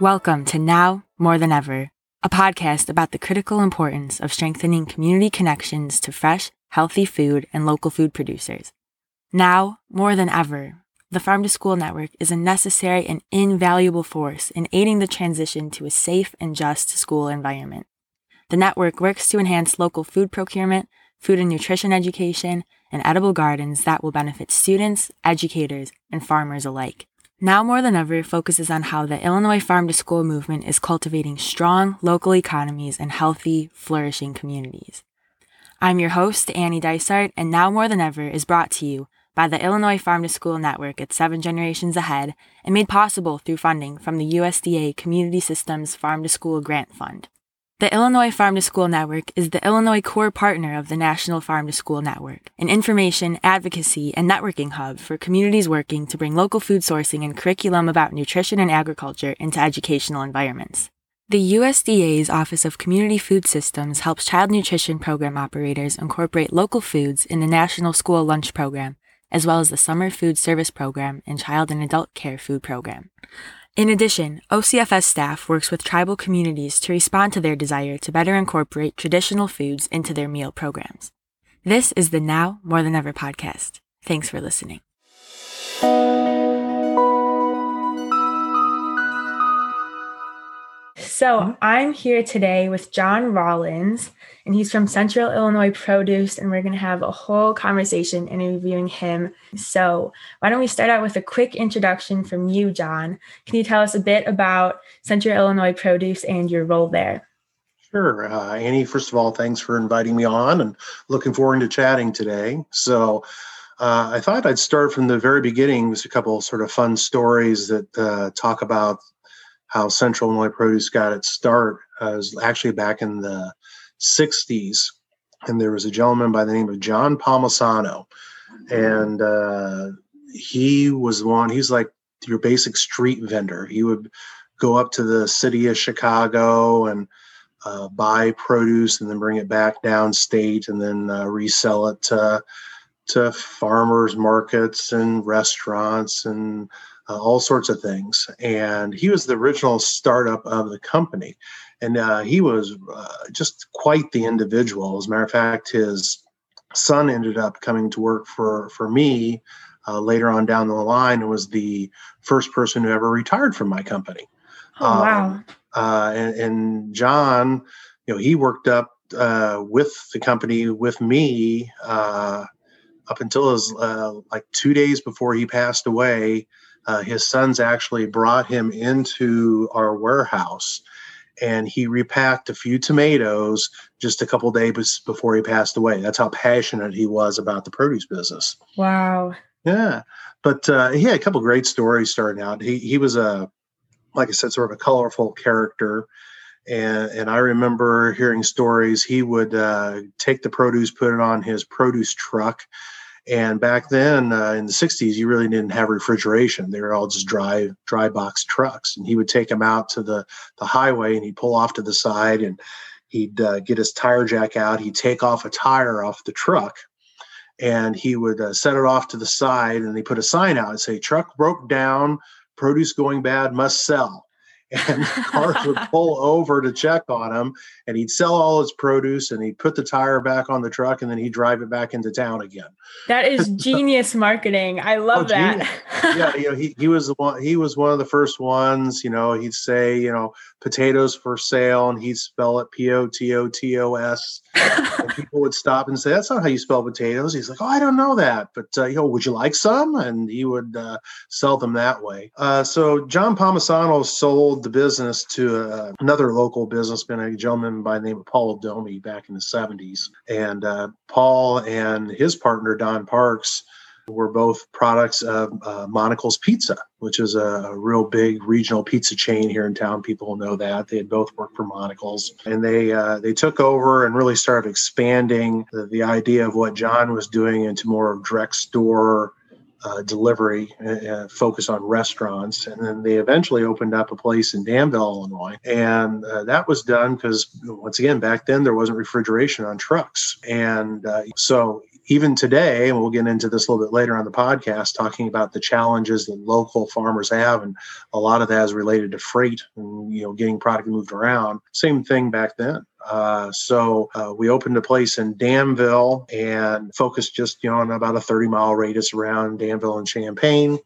Welcome to Now More Than Ever, a podcast about the critical importance of strengthening community connections to fresh, healthy food and local food producers. Now, more than ever, the Farm to School Network is a necessary and invaluable force in aiding the transition to a safe and just school environment. The network works to enhance local food procurement, food and nutrition education, and edible gardens that will benefit students, educators, and farmers alike. Now more than ever focuses on how the Illinois Farm to School movement is cultivating strong local economies and healthy, flourishing communities. I'm your host, Annie Dysart, and Now More Than Ever is brought to you by the Illinois Farm to School Network at Seven Generations Ahead and made possible through funding from the USDA Community Systems Farm to School Grant Fund. The Illinois Farm to School Network is the Illinois core partner of the National Farm to School Network, an information, advocacy, and networking hub for communities working to bring local food sourcing and curriculum about nutrition and agriculture into educational environments. The USDA's Office of Community Food Systems helps child nutrition program operators incorporate local foods in the National School Lunch Program, as well as the Summer Food Service Program and Child and Adult Care Food Program. In addition, OCFS staff works with tribal communities to respond to their desire to better incorporate traditional foods into their meal programs. This is the Now More Than Ever podcast. Thanks for listening. So, I'm here today with John Rollins and he's from Central Illinois Produce, and we're going to have a whole conversation interviewing him. So, why don't we start out with a quick introduction from you, John? Can you tell us a bit about Central Illinois Produce and your role there? Sure. Uh, Annie, first of all, thanks for inviting me on and looking forward to chatting today. So, uh, I thought I'd start from the very beginning with a couple sort of fun stories that uh, talk about how Central Illinois Produce got its start. Uh, was actually back in the 60s, and there was a gentleman by the name of John Palmisano, and uh, he was one. He's like your basic street vendor. He would go up to the city of Chicago and uh, buy produce and then bring it back downstate and then uh, resell it to, to farmers markets and restaurants and uh, all sorts of things. And he was the original startup of the company and uh, he was uh, just quite the individual. As a matter of fact, his son ended up coming to work for for me uh, later on down the line and was the first person who ever retired from my company. Oh wow! Um, uh, and, and, John, you know, he worked up uh, with the company with me uh, up until his like two days before he passed away. his sons actually brought him into our warehouse and he repacked a few tomatoes just a couple days before he passed away. That's how passionate he was about the produce business. Wow. Yeah, but uh, he had a couple great stories starting out. He he was a like I said, sort of a colorful character. And, and I remember hearing stories. He would uh, take the produce, put it on his produce truck, and back then uh, in the 60s, you really didn't have refrigeration. They were all just dry, dry box trucks. And he would take them out to the, the highway and he'd pull off to the side and he'd uh, get his tire jack out. He'd take off a tire off the truck and he would uh, set it off to the side and he put a sign out and say, truck broke down, produce going bad, must sell and cars would pull over to check on him and he'd sell all his produce and he'd put the tire back on the truck and then he'd drive it back into town again. That is genius marketing. I love oh, that. yeah you know he, he was the one he was one of the first ones you know he'd say you know potatoes for sale and he'd spell it p-o-t-o-t-o-s and people would stop and say that's not how you spell potatoes. He's like oh i don't know that. But uh, you know would you like some? And he would uh, sell them that way. Uh, so john palmisano sold the business to uh, another local businessman, a gentleman by the name of Paul Domi, back in the 70s. And uh, Paul and his partner, Don Parks, were both products of uh, Monical's Pizza, which is a, a, real big regional pizza chain here in town. People know that they had both worked for Monical's, and they uh, they took over and really started expanding the, the idea of what John was doing into more of direct store uh, delivery uh, focus on restaurants. And then they eventually opened up a place in Danville, Illinois. And uh, that was done because, once again, back then there wasn't refrigeration on trucks. And uh, so even today, and we'll get into this a little bit later on the podcast, talking about the challenges that local farmers have, and a lot of that is related to freight and you know getting product moved around. Same thing back then. Uh, so uh, we opened a place in Danville and focused just you know on about a 30 mile radius around Danville and Champaign.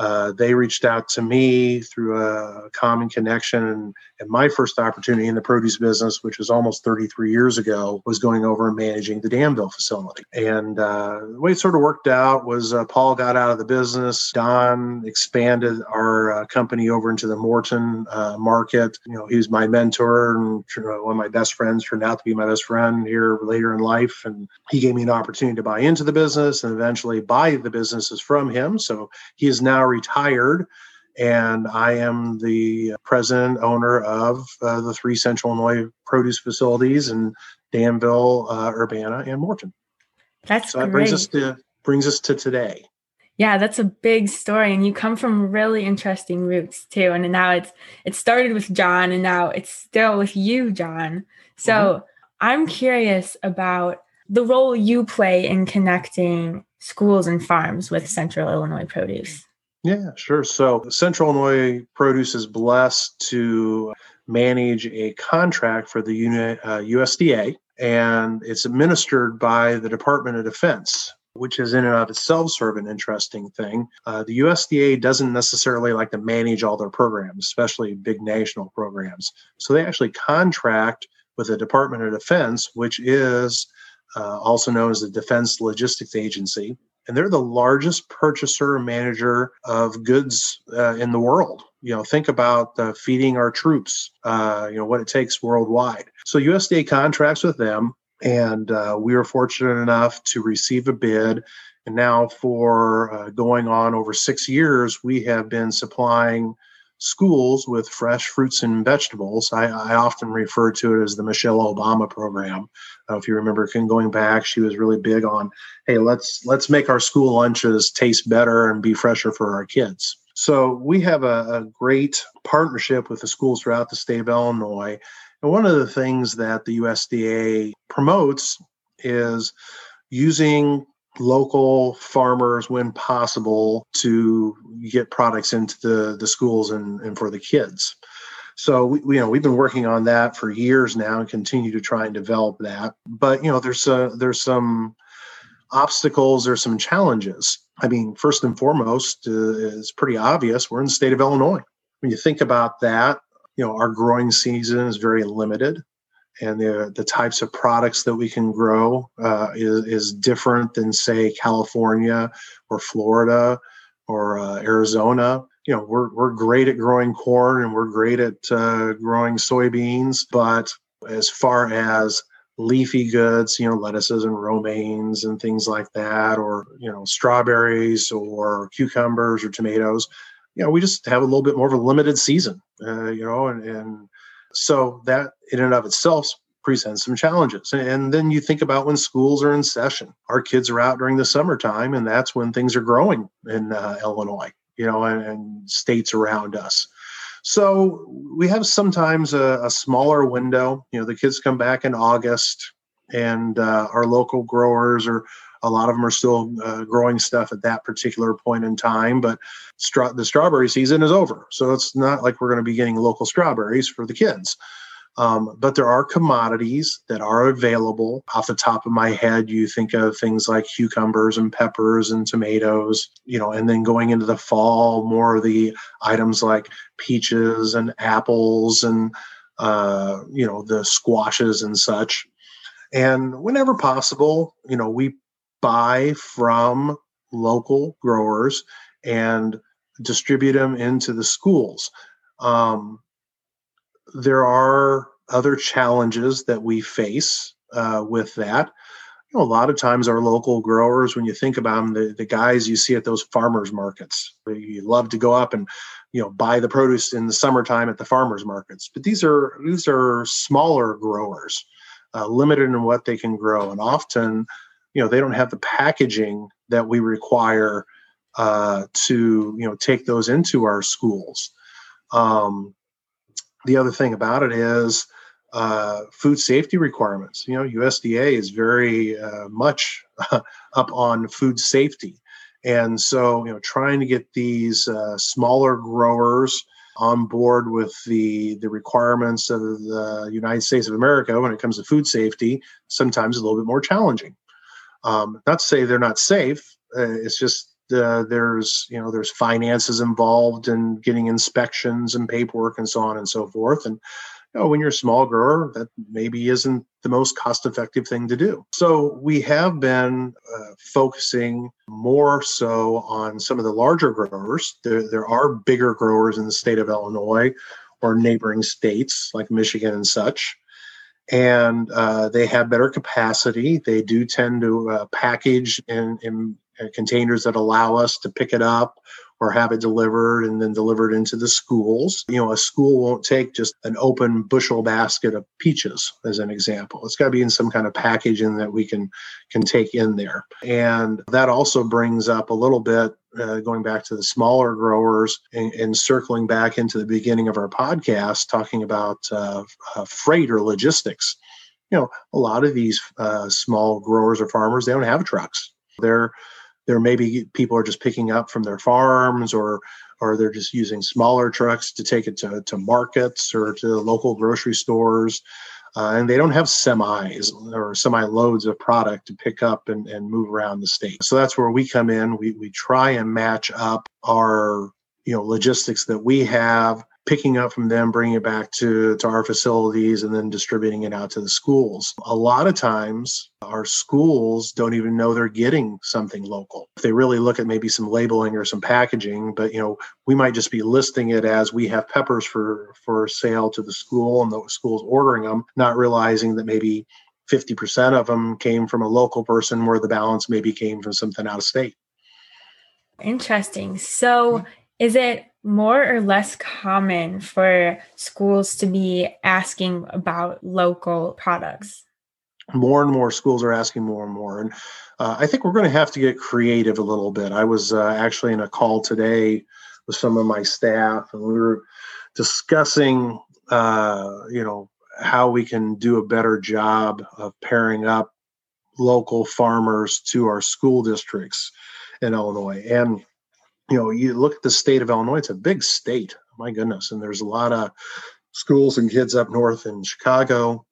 Uh, they reached out to me through a common connection and, and, my first opportunity in the produce business which was almost 33 years ago was going over and managing the danville facility. And uh, the way it sort of worked out was uh, paul got out of the business don expanded our uh, company over into the morton uh, market. You know he was my mentor and one of my best friends turned out to be my best friend here later in life. And he gave me an opportunity to buy into the business and eventually buy the businesses from him. So he is now retired, and I am the president owner of uh, the three Central Illinois produce facilities in Danville, uh, Urbana, and Morton. That's so that great. brings us to brings us to today. Yeah, that's a big story, and you come from really interesting roots too. And now it's it started with John, and now it's still with you, John. So mm-hmm. I'm curious about the role you play in connecting schools and farms with Central Illinois produce. Yeah, sure. So Central Illinois Produce is blessed to manage a contract for the uh, USDA, and it's administered by the Department of Defense, which is in and of itself sort of an interesting thing. Uh, the USDA doesn't necessarily like to manage all their programs, especially big national programs. So they actually contract with the Department of Defense, which is uh, also known as the Defense Logistics Agency and they're the largest purchaser and manager of goods uh, in the world. You know, think about uh, feeding our troops. Uh, you know what it takes worldwide. So USDA contracts with them, and uh, we were fortunate enough to receive a bid. And now, for uh, going on over six years, we have been supplying schools with fresh fruits and vegetables. I, I, often refer to it as the Michelle Obama program. Uh, if you remember, going back, she was really big on, hey, let's let's make our school lunches taste better and be fresher for our kids. So we have a, a great partnership with the schools throughout the state of Illinois. And one of the things that the USDA promotes is using local farmers when possible to get products into the, the schools and, and for the kids. So we, you know we've been working on that for years now and continue to try and develop that. But you know there's a, there's some obstacles or some challenges. I mean, first and foremost uh, is pretty obvious. We're in the state of Illinois. When you think about that, you know our growing season is very limited and the the types of products that we can grow uh, is is different than say California or Florida or uh, Arizona. You know, we're we're great at growing corn and we're great at uh, growing soybeans, but as far as leafy goods, you know, lettuces and romaines and things like that, or you know, strawberries or cucumbers or tomatoes, you know, we just have a little bit more of a limited season, uh, you know, and, and so that in and of itself presents some challenges. And then you think about when schools are in session. Our kids are out during the summertime, and that's when things are growing in uh, Illinois, you know, and, and, states around us. So we have sometimes a, a, smaller window. You know, the kids come back in August, and uh, our local growers are a lot of them are still uh, growing stuff at that particular point in time, but stra- the strawberry season is over. So it's not like we're going to be getting local strawberries for the kids. Um, but there are commodities that are available. Off the top of my head, you think of things like cucumbers and peppers and tomatoes, you know, and then going into the fall, more of the items like peaches and apples and, uh, you know, the squashes and such. And whenever possible, you know, we buy from local growers and distribute them into the schools. Um, there are other challenges that we face uh, with that. You know, a lot of times our local growers, when you think about them, the, the guys you see at those farmers markets, you love to go up and you know buy the produce in the summertime at the farmers markets. But these are these are smaller growers, uh, limited in what they can grow, and often you know they don't have the packaging that we require uh, to you know take those into our schools. Um, the other thing about it is uh, food safety requirements. You know, USDA is very uh, much up on food safety. And so, you know, trying to get these uh, smaller growers on board with the the requirements of the United States of America when it comes to food safety, sometimes a little bit more challenging. Um, not to say they're not safe. Uh, it's just uh, there's you know there's finances involved in getting inspections and paperwork and so on and so forth. And you know, when you're a small grower, that maybe isn't the most cost effective thing to do. So we have been uh, focusing more so on some of the larger growers. There, there are bigger growers in the state of Illinois or neighboring states like Michigan and such. And uh, they have better capacity. They do tend to uh, package in, in uh, containers that allow us to pick it up or have it delivered and then delivered into the schools. You know, a school won't take just an open bushel basket of peaches as an example. It's got to be in some kind of packaging that we can can take in there. And that also brings up a little bit uh, going back to the smaller growers and, and, circling back into the beginning of our podcast talking about uh, uh, freight or logistics. You know, a lot of these uh, small growers or farmers, they don't have trucks. They're there maybe people are just picking up from their farms or or they're just using smaller trucks to take it to, to markets or to local grocery stores uh, and they don't have semis or semi loads of product to pick up and, and move around the state. So that's where we come in. We, we try and match up our you know logistics that we have picking up from them, bringing it back to, to our facilities, and then distributing it out to the schools. A lot of times, our schools don't even know they're getting something local. If they really look at maybe some labeling or some packaging, but you know, we might just be listing it as we have peppers for for sale to the school, and the school's ordering them, not realizing that maybe 50% of them came from a local person, where the balance maybe came from something out of state. Interesting. So, mm-hmm. is it more or less common for schools to be asking about local products? More and more schools are asking more and more. And uh, I think we're going to have to get creative a little bit. I was uh, actually in a call today with some of my staff, and we were discussing, uh, you know, how we can do a better job of pairing up local farmers to our school districts in Illinois. And you know, you look at the state of Illinois, it's a big state. My goodness. And there's a lot of schools and kids up north in Chicago.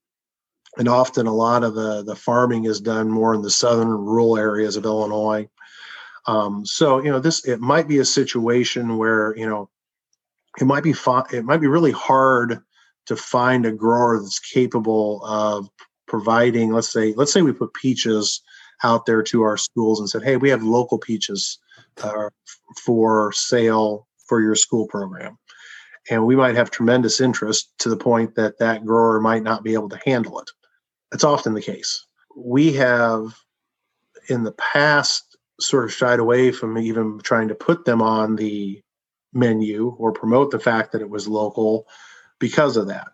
And often a lot of the, the farming is done more in the southern rural areas of Illinois. Um, so, you know, this it might be a situation where, you know, it might be fi- it might be really hard to find a grower that's capable of providing, let's say, let's say we put peaches out there to our schools and said, hey, we have local peaches uh, for sale for your school program. And we might have tremendous interest to the point that that grower might not be able to handle it. That's often the case. We have in the past sort of shied away from even trying to put them on the menu or promote the fact that it was local because of that.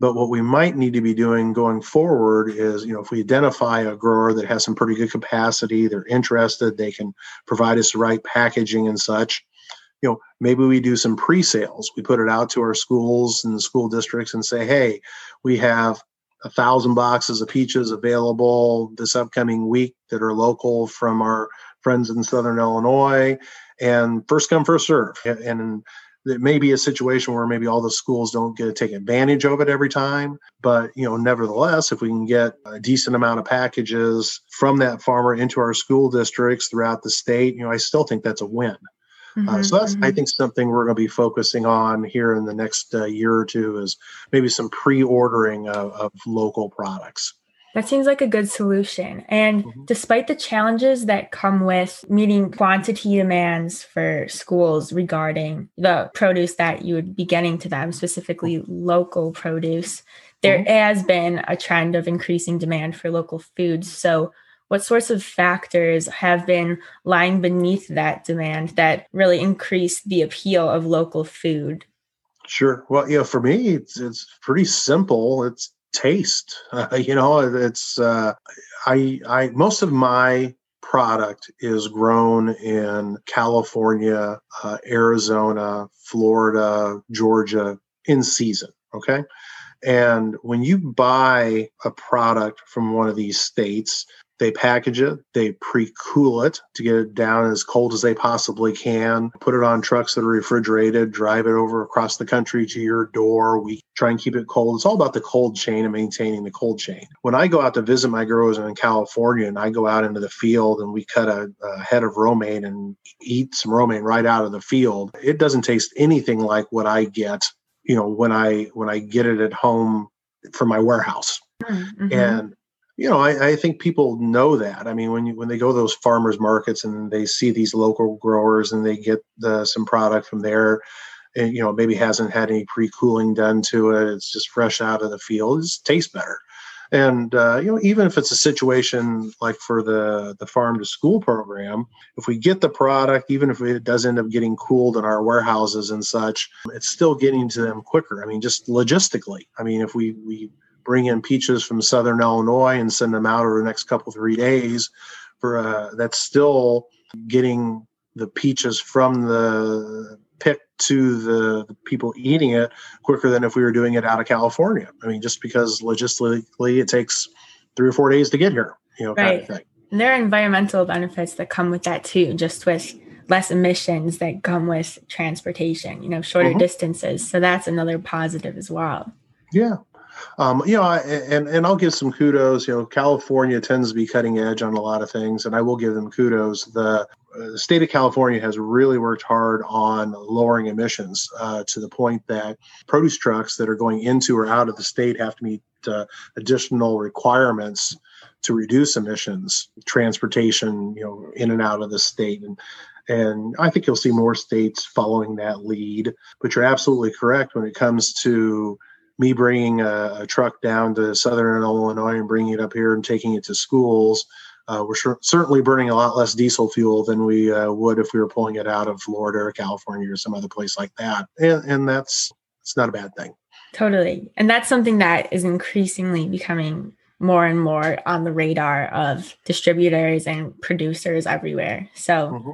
But what we might need to be doing going forward is, you know, if we identify a grower that has some pretty good capacity, they're interested, they can provide us the right packaging and such. You know, maybe we do some pre-sales. We put it out to our schools and school districts and say, hey, we have a thousand boxes of peaches available this upcoming week that are local from our friends in Southern Illinois, and first come, first serve. And it may be a situation where maybe all the schools don't get to take advantage of it every time but you know nevertheless if we can get a decent amount of packages from that farmer into our school districts throughout the state you know i still think that's a win mm-hmm, uh, so that's mm-hmm. i think something we're going to be focusing on here in the next uh, year or two is maybe some pre-ordering of, of local products that seems like a good solution. And mm-hmm. despite the challenges that come with meeting quantity demands for schools regarding the produce that you would be getting to them, specifically local produce, there mm-hmm. has been a trend of increasing demand for local foods. So, what sorts of factors have been lying beneath that demand that really increase the appeal of local food? Sure. Well, you know, for me, it's it's pretty simple. It's taste. Uh, you know, it's uh, I I most of my product is grown in California, uh, Arizona, Florida, Georgia in season. Okay. And when you buy a product from one of these states, they package it, they pre cool it to get it down as cold as they possibly can, put it on trucks that are refrigerated, drive it over across the country to your door. We try and keep it cold. It's all about the cold chain and maintaining the cold chain. When I go out to visit my growers in California and I go out into the field and we cut a, a head of romaine and eat some romaine right out of the field, it doesn't taste anything like what I get, you know, when I when I get it at home from my warehouse. Mm-hmm. And you know, I, I, think people know that. I mean, when you when they go to those farmers markets and they see these local growers and they get the, some product from there, and you know, maybe hasn't had any pre cooling done to it. It's just fresh out of the field. It tastes better. And uh, you know, even if it's a situation like for the the farm to school program, if we get the product, even if it does end up getting cooled in our warehouses and such, it's still getting to them quicker. I mean, just logistically. I mean, if we we bring in peaches from southern Illinois and send them out over the next couple three days. For uh, that's still getting the peaches from the pick to the, people eating it quicker than if we were doing it out of California. I mean, just because logistically it takes three or four days to get here, you know, right. kind of thing. And there are environmental benefits that come with that too, just with less emissions that come with transportation, you know, shorter mm-hmm. distances. So that's another positive as well. Yeah, um, you know, and and I'll give some kudos. You know, California tends to be cutting edge on a lot of things, and I will give them kudos. The, uh, the state of California has really worked hard on lowering emissions uh, to the point that produce trucks that are going into or out of the state have to meet uh, additional requirements to reduce emissions, transportation, you know, in and out of the state, and and I think you'll see more states following that lead. But you're absolutely correct when it comes to me bringing a, a, truck down to southern Illinois and bringing it up here and taking it to schools, uh, we're sure, certainly burning a lot less diesel fuel than we uh, would if we were pulling it out of Florida or California or some other place like that. And, and that's it's not a bad thing. Totally. And that's something that is increasingly becoming more and more on the radar of distributors and producers everywhere. So mm-hmm.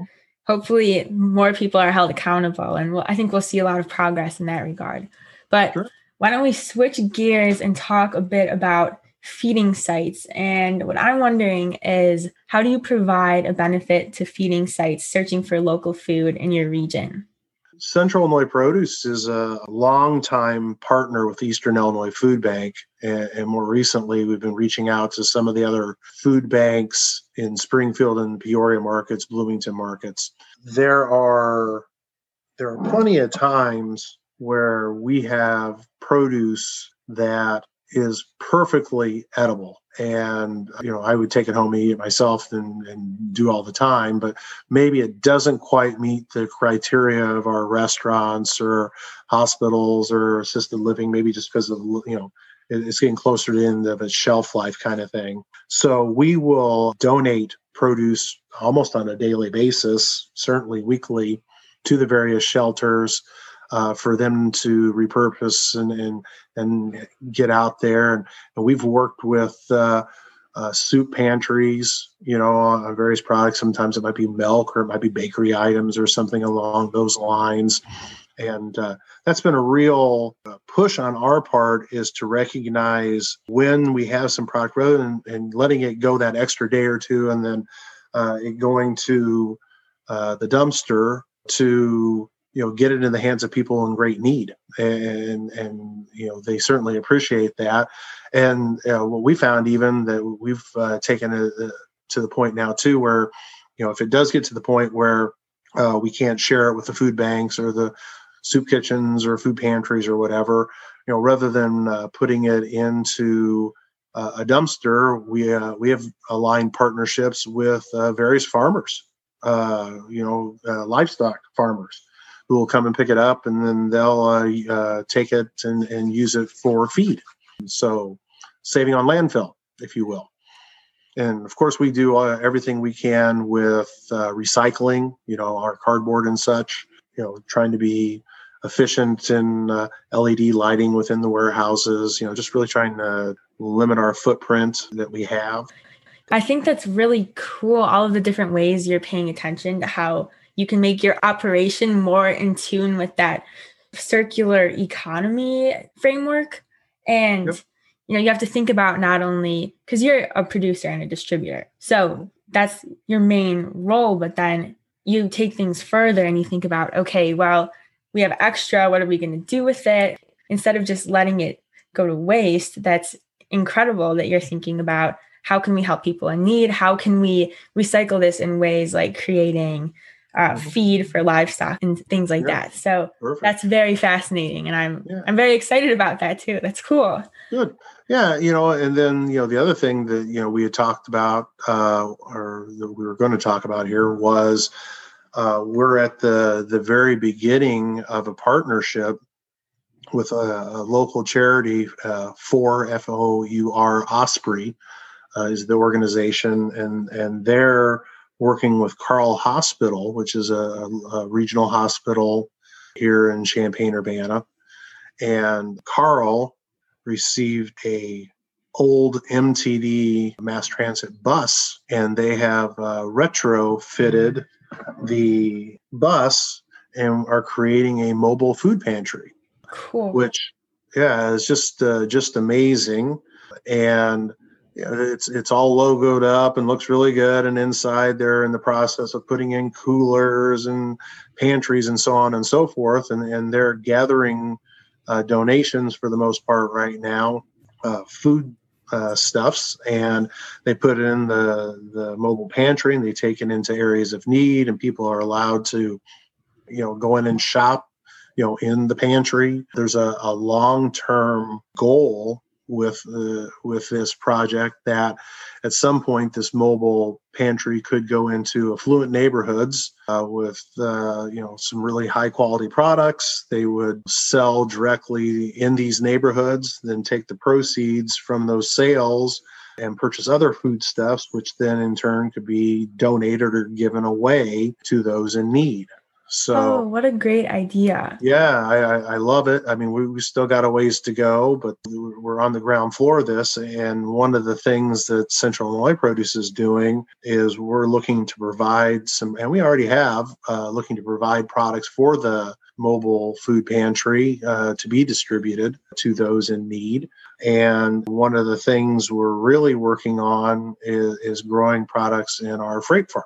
hopefully more people are held accountable and we'll, I think we'll see a lot of progress in that regard. But sure why don't we switch gears and talk a bit about feeding sites? And what I'm wondering is how do you provide a benefit to feeding sites searching for local food in your region? Central Illinois Produce is a longtime partner with Eastern Illinois Food Bank. And, more recently, we've been reaching out to some of the other food banks in Springfield and Peoria markets, Bloomington markets. There are there are plenty of times where we have produce that is perfectly edible. And you know i would take it home and eat it myself and, and do all the time but maybe it doesn't quite meet the criteria of our restaurants or hospitals or assisted living maybe just because of you know it's getting closer to the end of its shelf life kind of thing. So we will donate produce almost on a daily basis certainly weekly to the various shelters uh, for them to repurpose and and and get out there. And, and we've worked with uh, uh, soup pantries, you know, on various products. Sometimes it might be milk or it might be bakery items or something along those lines. And uh, that's been a real uh, push on our part is to recognize when we have some product rather than and letting it go that extra day or two and then uh, it going to the dumpster to you know get it in the hands of people in great need. And and you know they certainly appreciate that. And uh, what we found even that we've uh, taken it uh, to the point now too where you know if it does get to the point where uh, we can't share it with the food banks or the soup kitchens or food pantries or whatever you know rather than uh, putting it into uh, a dumpster we we have aligned partnerships with various farmers you know livestock farmers who will come and pick it up and then they'll uh, uh, take it and, and use it for feed. So saving on landfill, if you will. And of course, we do uh, everything we can with uh, recycling, you know, our cardboard and such, you know, trying to be efficient in uh, LED lighting within the warehouses, you know, just really trying to limit our footprint that we have. I think that's really cool. All of the different ways you're paying attention to how you can make your operation more in tune with that circular economy framework. And yep. you know, you have to think about not only because you're a producer and a distributor. So that's your main role, but then you take things further and you think about, okay, well, we have extra, what are we going to do with it? Instead of just letting it go to waste, that's incredible that you're thinking about how can we help people in need? How can we recycle this in ways like creating uh, feed for livestock and things like yeah. that. So Perfect. that's very fascinating, and I'm yeah. I'm very excited about that too. That's cool. Good. Yeah, you know, and then you know the other thing that you know we had talked about, uh, or that we were going to talk about here was uh, we're at the the very beginning of a partnership with a, a local charity, uh, for F O U R Osprey uh, is the organization, and and they're working with Carle Hospital, which is a, a regional hospital here in Champaign Urbana, and Carle received a old MTD mass transit bus, and they have uh, retrofitted the bus and are creating a mobile food pantry. Cool. Which, yeah, is just uh, just amazing, and it's it's all logoed up and looks really good. And inside, they're in the process of putting in coolers and pantries and so on and so forth. And and they're gathering uh, donations for the most part right now, uh, food uh, stuffs, and they put it in the the mobile pantry and they take it into areas of need, and people are allowed to, you know, go in and shop, you know, in the pantry. There's a, a long term goal with uh, with this project that at some point this mobile pantry could go into affluent neighborhoods uh, with uh, you know some really high quality products. They would sell directly in these neighborhoods then take the proceeds from those sales and purchase other foodstuffs which then in turn could be donated or given away to those in need so, oh, what a great idea! Yeah, I, I love it. I mean, we, we still got a ways to go, but we're on the ground floor of this. And one of the things that Central Illinois Produce is doing is we're looking to provide some, and we already have, uh, looking to provide products for the mobile food pantry uh, to be distributed to those in need. And one of the things we're really working on is, is growing products in our freight farm.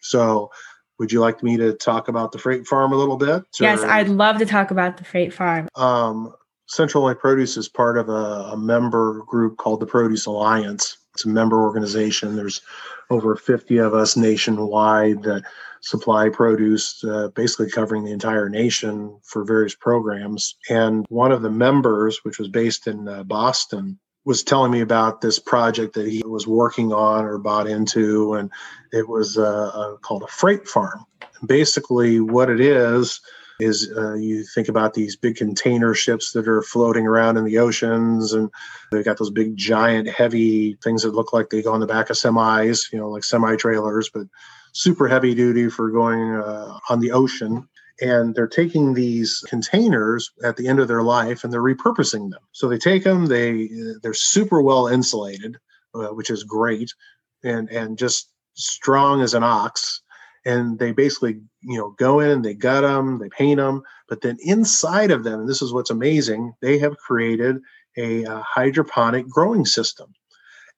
So would you like me to talk about the freight farm a little bit? Yes, I'd love to talk about the freight farm. Um, Central Illinois Produce is part of a, a, member group called the Produce Alliance. It's a member organization. There's over 50 of us nationwide that supply produce, uh, basically covering the entire nation for various programs. And one of the members, which was based in uh, Boston, was telling me about this project that he was working on or bought into, and it was uh, uh, called a freight farm. Basically, what it is is uh, you think about these big container ships that are floating around in the oceans, and they've got those big, giant, heavy things that look like they go on the back of semis, you know, like semi trailers, but super heavy duty for going uh, on the ocean and they're taking these containers at the end of their life and they're repurposing them. So they take them they they're super well insulated uh, which is great and and just strong as an ox. And they basically you know go in and they gut them they paint them but then inside of them and this is what's amazing they have created a, a hydroponic growing system.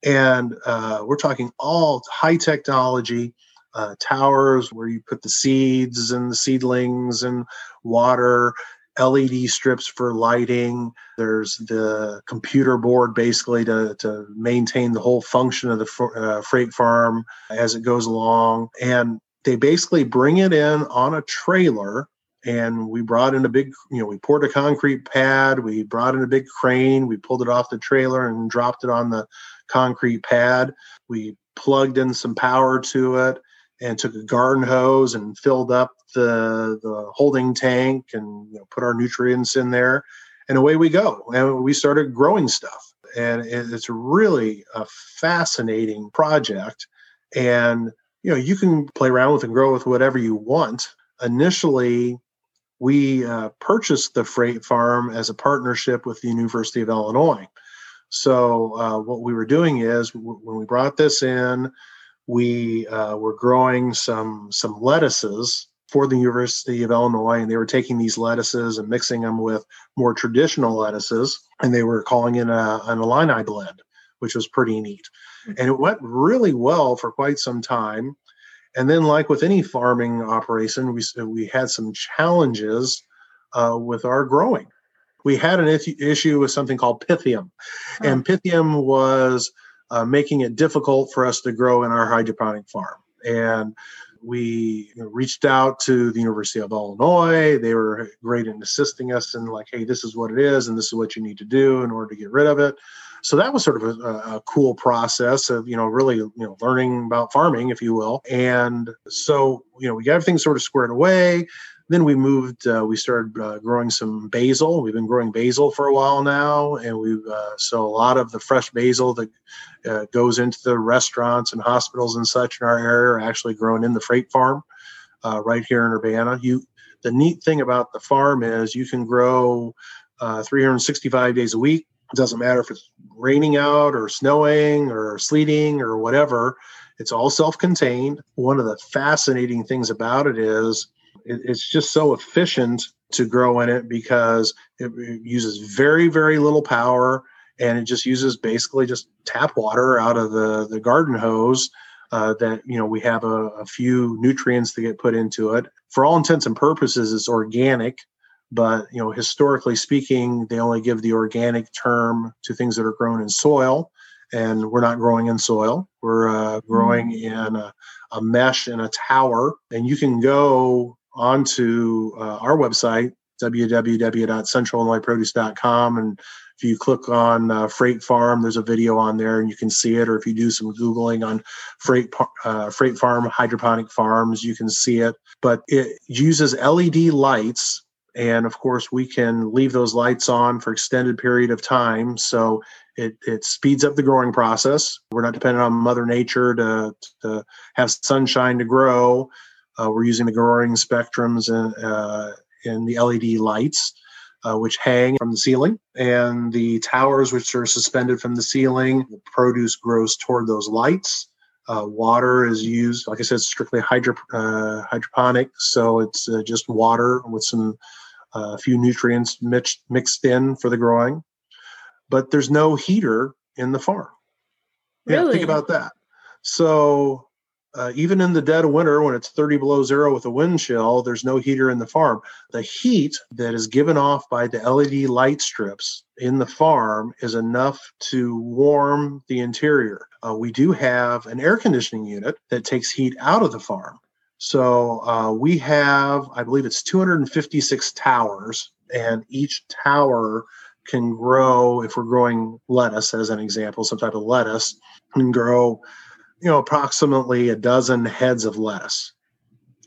And uh, we're talking all high technology uh, towers where you put the seeds and the seedlings and water, LED strips for lighting. There's the computer board basically to, to maintain the whole function of the uh, freight farm as it goes along. And they basically bring it in on a trailer and we brought in a big you know we poured a concrete pad we brought in a big crane we pulled it off the trailer and dropped it on the concrete pad we plugged in some power to it and took a garden hose and filled up the the holding tank and you know, put our nutrients in there and away we go. And we started growing stuff. And it's really a fascinating project. And you know you can play around with and grow with whatever you want. Initially we uh, purchased the freight farm as a partnership with the university of illinois. So uh, what we were doing is when we brought this in we uh, were growing some some lettuces for the University of Illinois, and they were taking these lettuces and mixing them with more traditional lettuces, and they were calling it a, an Illini blend, which was pretty neat. And it went really well for quite some time. And then, like with any farming operation, we we had some challenges uh, with our growing. We had an issue with something called pythium, and pythium was uh, making it difficult for us to grow in our hydroponic farm. And we reached out to the University of Illinois. They were great in assisting us and like, hey, this is what it is, and this is what you need to do in order to get rid of it. So that was sort of a, a cool process of you know really you know learning about farming, if you will. And so you know we got everything sort of squared away then we moved uh, we started uh, growing some basil. We've been growing basil for a while now and we've uh, so a lot of the fresh basil that uh, goes into the restaurants and hospitals and such in our area are actually grown in the freight farm uh, right here in urbana. You the neat thing about the farm is you can grow uh, 365 days a week. It doesn't matter if it's raining out or snowing or sleeting or whatever. It's all self-contained. One of the fascinating things about it is it, it's just so efficient to grow in it because it, it uses very very little power and it just uses basically just tap water out of the the garden hose uh, that you know we have a, a, few nutrients that get put into it for all intents and purposes it's organic but you know historically speaking they only give the organic term to things that are grown in soil and we're not growing in soil we're uh, growing mm. in a, a mesh in a tower and you can go onto uh, our website, www.centralillinoisproduce.com. And if you click on uh, Freight Farm, there's a video on there and you can see it. Or if you do some Googling on Freight, uh, Freight Farm hydroponic farms, you can see it. But it uses LED lights. And of course, we can leave those lights on for extended period of time. So it, it speeds up the growing process. We're not dependent on Mother Nature to, to have sunshine to grow. Uh, we're using the growing spectrums and, uh, and the LED lights, uh, which hang from the ceiling, and the towers, which are suspended from the ceiling. The produce grows toward those lights. Uh, water is used, like I said, strictly hydro, uh, hydroponic, so it's uh, just water with some a few nutrients mixed mixed in for the growing. But there's no heater in the farm. Really? Yeah, think about that. So uh, even in the dead of winter when it's 30 below zero with a wind chill there's no heater in the farm. The heat that is given off by the led light strips in the farm is enough to warm the interior. Uh, we do have an air conditioning unit that takes heat out of the farm. So uh, we have i believe it's 256 towers and each tower can grow if we're growing lettuce as an example some type of lettuce can grow you know, approximately a dozen heads of lettuce.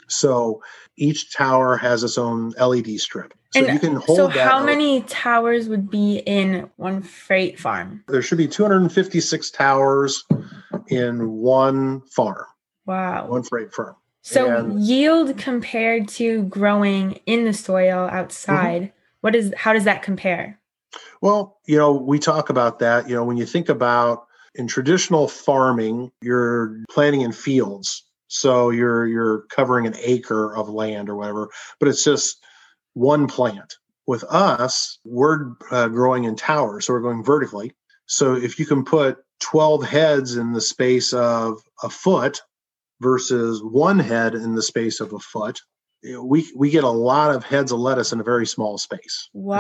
So each tower has its own LED strip. So and you can hold So how many towers would be in one freight farm? There should be 256 towers in one farm. Wow. One freight farm. So and, yield compared to growing in the soil outside, mm-hmm. what is how does that compare? Well, you know, we talk about that, you know, when you think about in traditional farming, you're planting in fields. So you're you're covering an acre of land or whatever, but it's just one plant. With us, we're uh, growing in towers, so we're going vertically. So if you can put 12 heads in the space of a foot versus one head in the space of a foot, we we get a lot of heads of lettuce in a very small space. Wow.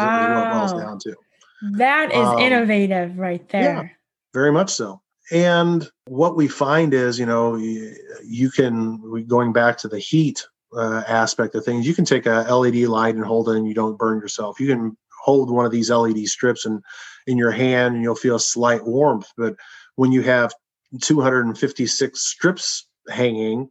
That is um, innovative right there. Very much so. And what we find is, you know, you can, going back to the heat uh, aspect of things, you can take a LED light and hold it and you don't burn yourself. You can hold one of these LED strips and in your hand and you'll feel a slight warmth. But when you have 256 strips hanging,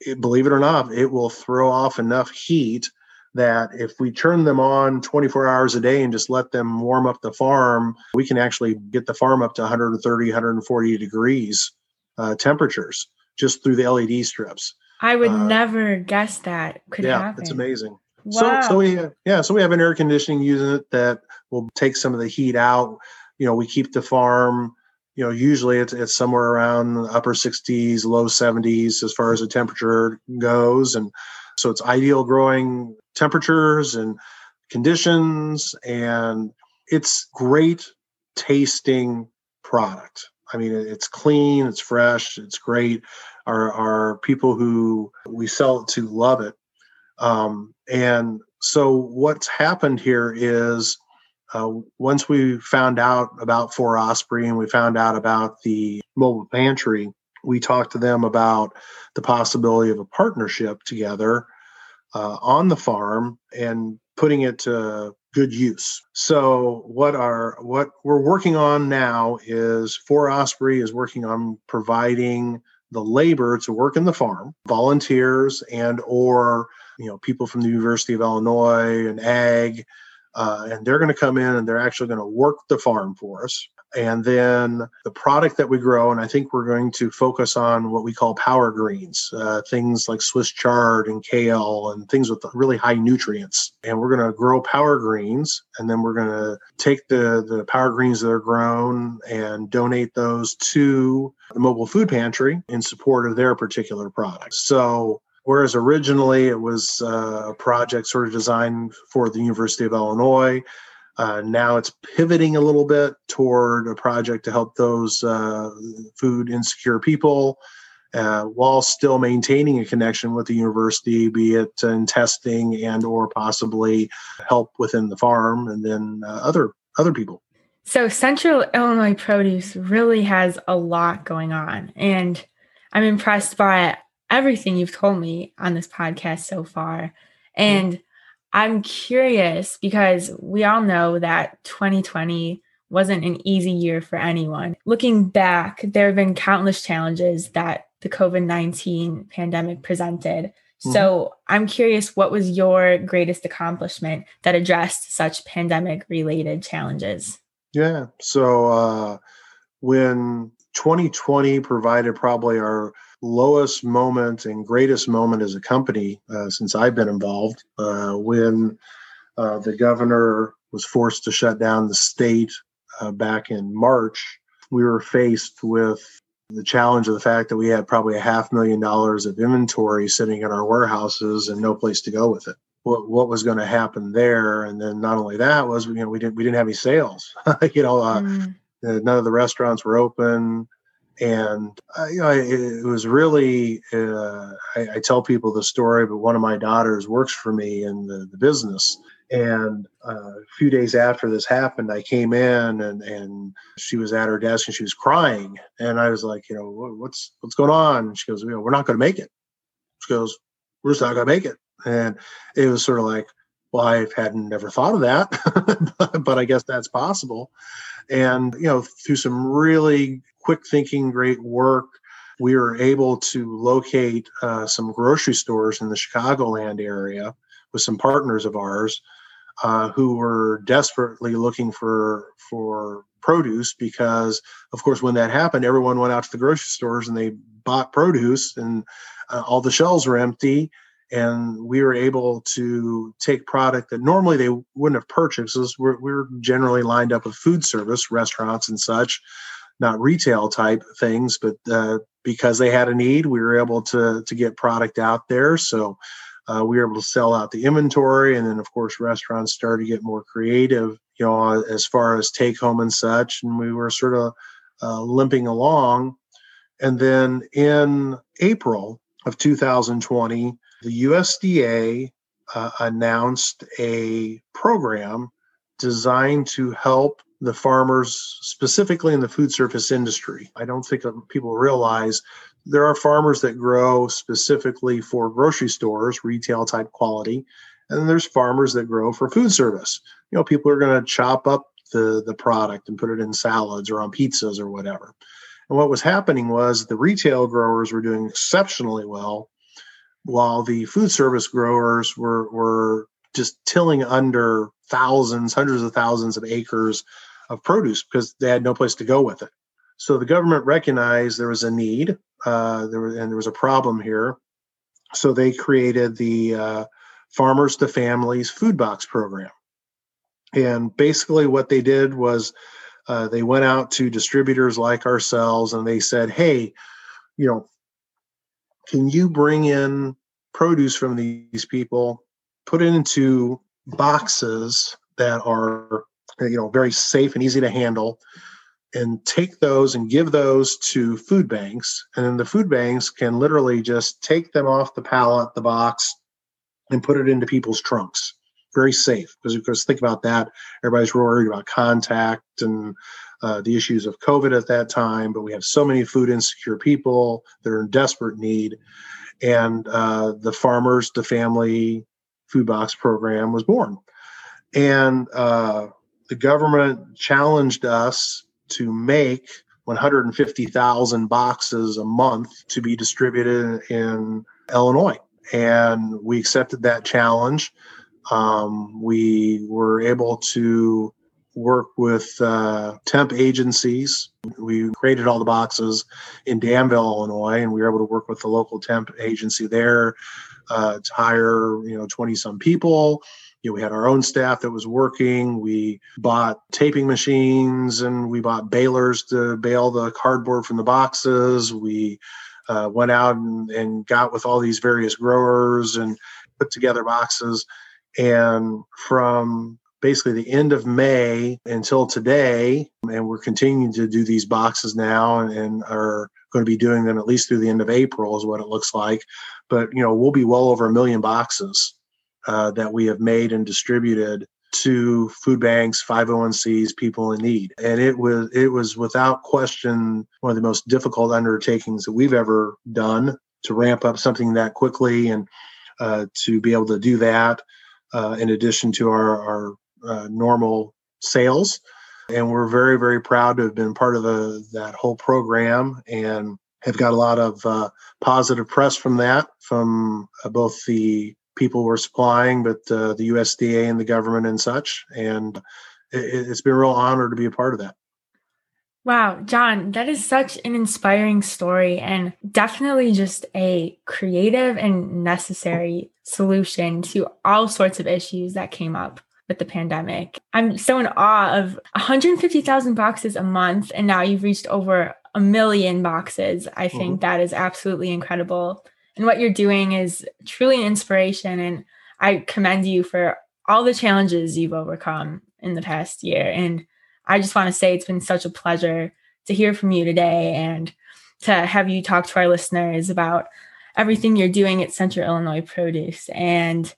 it, believe it or not, it will throw off enough heat that if we turn them on 24 hours a day and just let them warm up the farm, we can actually get the farm up to 130, 140 degrees uh, temperatures just through the LED strips. I would uh, never guess that could yeah, happen. Yeah, it's amazing. Wow. So, so we yeah, so we have an air conditioning unit that will take some of the heat out. You know, we keep the farm. You know, usually it's it's somewhere around upper 60s, low 70s as far as the temperature goes, and So it's ideal growing temperatures and conditions, and it's great tasting product. I mean, it's clean, it's fresh, it's great. Our, our people who we sell it to love it. Um, and so what's happened here is uh, once we found out about Four Osprey and we found out about the mobile pantry, we talked to them about the possibility of a partnership together uh, on the farm and putting it to good use. So what are what we're working on now is For Osprey is working on providing the labor to work in the farm, volunteers and or you know people from the University of Illinois and ag, uh, and they're going to come in and they're actually going to work the farm for us and then the product that we grow and i think we're going to focus on what we call power greens uh, things like swiss chard and kale and things with really high nutrients. And we're going to grow power greens and then we're going to take the the power greens that are grown and donate those to the mobile food pantry in support of their particular product so whereas originally it was uh, a project sort of designed for the university of illinois uh, now it's pivoting a little bit toward a project to help those uh, food insecure people uh, while still maintaining a connection with the university, be it in testing and or possibly help within the farm and then uh, other other people. So Central Illinois Produce really has a lot going on, and I'm impressed by everything you've told me on this podcast so far. And I'm curious because we all know that 2020 wasn't an easy year for anyone. Looking back, there have been countless challenges that the COVID 19 pandemic presented. Mm-hmm. So I'm curious, what was your greatest accomplishment that addressed such pandemic related challenges? Yeah. So uh, when 2020 provided probably our lowest moment and greatest moment as a company uh, since I've been involved uh, when uh, the governor was forced to shut down the state uh, back in March. We were faced with the challenge of the fact that we had probably a half million dollars of inventory sitting in our warehouses and no place to go with it. What, what was going to happen there, and then not only that was you know we didn't we didn't have any sales. you know, uh, mm. none of the restaurants were open and uh, it, it, was really uh, I, I, tell people the story but one of my daughters works for me in the, the business. And uh, a few days after this happened i came in and, and she was at her desk and she was crying. And i was like you know what's what's going on? And she goes you know, we're not going to make it. She goes we're just not going to make it. And it was sort of like well i hadn't never thought of that but, but i guess that's possible and you know through some really quick thinking, great work. We were able to locate uh, some grocery stores in the Chicagoland area with some partners of ours uh, who were desperately looking for for produce because, of course, when that happened, everyone went out to the grocery stores and they bought produce, and uh, all the shelves were empty. And we were able to take product that normally they wouldn't have purchased. We're, we're generally lined up with food service, restaurants, and such not retail type things, but uh, because they had a need, we were able to to get product out there. So uh, we were able to sell out the inventory, and then of course restaurants started to get more creative, you know, as far as take home and such. And we were sort of uh, limping along. And then in April of 2020, the USDA uh, announced a program designed to help the farmers, specifically in the food service industry. I don't think people realize there are farmers that grow specifically for grocery stores, retail type quality, and there's farmers that grow for food service. You know, people are going to chop up the, the product and put it in salads or on pizzas or whatever. And what was happening was the retail growers were doing exceptionally well, while the food service growers were, were just tilling under thousands, hundreds of thousands of acres of produce because they had no place to go with it. So the government recognized there was a need, uh, there was, and there was a problem here. So they created the uh, Farmers to Families Food Box Program. And basically, what they did was uh, they went out to distributors like ourselves and they said, hey, you know, can you bring in produce from these people, put it into boxes that are you know very safe and easy to handle and take those and give those to food banks and then the food banks can literally just take them off the pallet the box and put it into people's trunks. Very safe because because think about that. Everybody's worried about contact and uh, the issues of covid at that time but we have so many food insecure people that are in desperate need and uh, the farmers the family food box program was born and uh, the government challenged us to make 150,000 boxes a month to be distributed in Illinois. And we accepted that challenge. Um, we were able to work with uh, temp agencies. We created all the boxes in Danville, Illinois, and we were able to work with the local temp agency there uh, to hire, you know, 20 some people you know, we had our own staff that was working. We bought taping machines and we bought balers to bale the cardboard from the boxes. We uh, went out and, and got with all these various growers and put together boxes. And from basically the end of May until today, and we're continuing to do these boxes now and, and are going to be doing them at least through the end of April, is what it looks like. But you know, we'll be well over a million boxes uh, that we have made and distributed to food banks, 501cs, people in need. And it was it was without question one of the most difficult undertakings that we've ever done to ramp up something that quickly and uh, to be able to do that uh, in addition to our, our uh, normal sales. And we're very, very proud to have been part of the, that whole program and have got a lot of uh, positive press from that, from uh, both the people we're supplying, but uh, the USDA and the government and such. And it, it's been a real honor to be a part of that. Wow, John, that is such an inspiring story and definitely just a creative and necessary solution to all sorts of issues that came up with the pandemic. I'm so in awe of 150,000 boxes a month, and now you've reached over a million boxes. I think mm-hmm. that is absolutely incredible and what you're doing is truly an inspiration. And I commend you for all the challenges you've overcome in the past year. And I just want to say it's been such a pleasure to hear from you today and to have you talk to our listeners about everything you're doing at Central Illinois Produce. And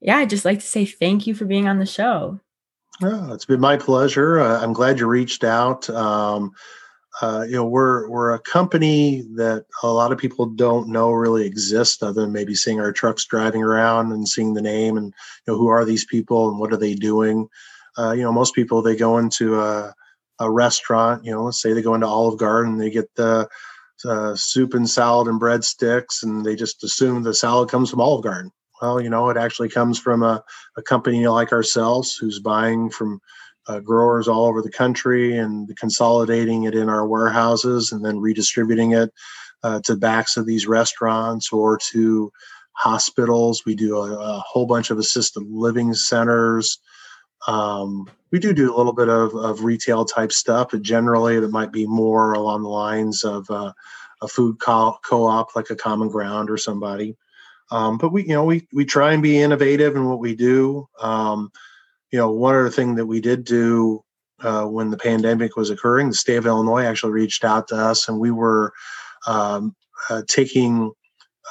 yeah, I'd just like to say thank you for being on the show. Oh, it's been my pleasure. Uh, I'm glad you reached out. Um, uh, you know we're we're a company that a lot of people don't know really exists other than maybe seeing our trucks driving around and seeing the name and you know who are these people and what are they doing uh, you know most people they go into a, a restaurant you know let's say they go into olive garden they get the uh, soup and salad and breadsticks and they just assume the salad comes from olive garden well you know it actually comes from a, a company like ourselves who's buying from uh, growers all over the country and consolidating it in our warehouses and then redistributing it uh, to backs of these restaurants or to hospitals. We do a, a whole bunch of assisted living centers. Um, we do do a little bit of, of retail type stuff, but generally it might be more along the lines of uh, a food co-op like a Common Ground or somebody. Um, but we, you know, we we try and be innovative in what we do. Um, you know, one other thing that we did do uh, when the pandemic was occurring, the state of Illinois actually reached out to us, and we were um, uh, taking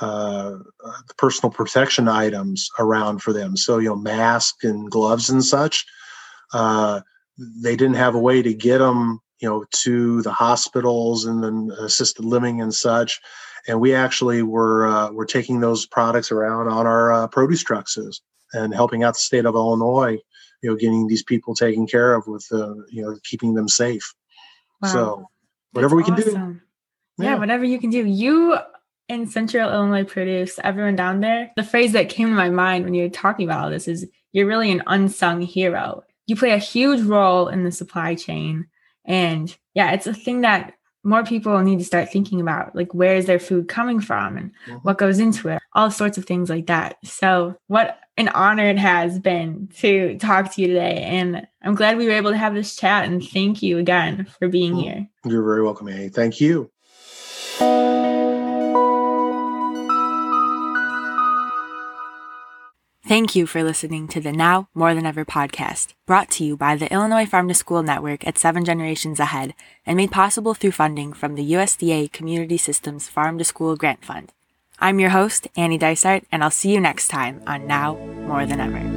uh, the personal protection items around for them. So, you know, masks and gloves and such. Uh, they didn't have a way to get them, you know, to the hospitals and then assisted living and such. And we actually were uh, were taking those products around on our uh, produce trucks and helping out the state of Illinois you know getting these people taken care of with uh, you know keeping them safe wow. so whatever That's we can awesome. do yeah. yeah whatever you can do you in central illinois produce everyone down there the phrase that came to my mind when you were talking about all this is you're really an unsung hero you play a huge role in the supply chain and yeah it's a thing that more people need to start thinking about like where is their food coming from and mm-hmm. what goes into it all sorts of things like that so what an honor it has been to talk to you today and i'm glad we were able to have this chat and thank you again for being mm-hmm. here you're very welcome annie thank you Thank you for listening to the Now More Than Ever podcast, brought to you by the Illinois Farm to School Network at Seven Generations Ahead and made possible through funding from the USDA Community Systems Farm to School Grant Fund. I'm your host, Annie Dysart, and I'll see you next time on Now More Than Ever.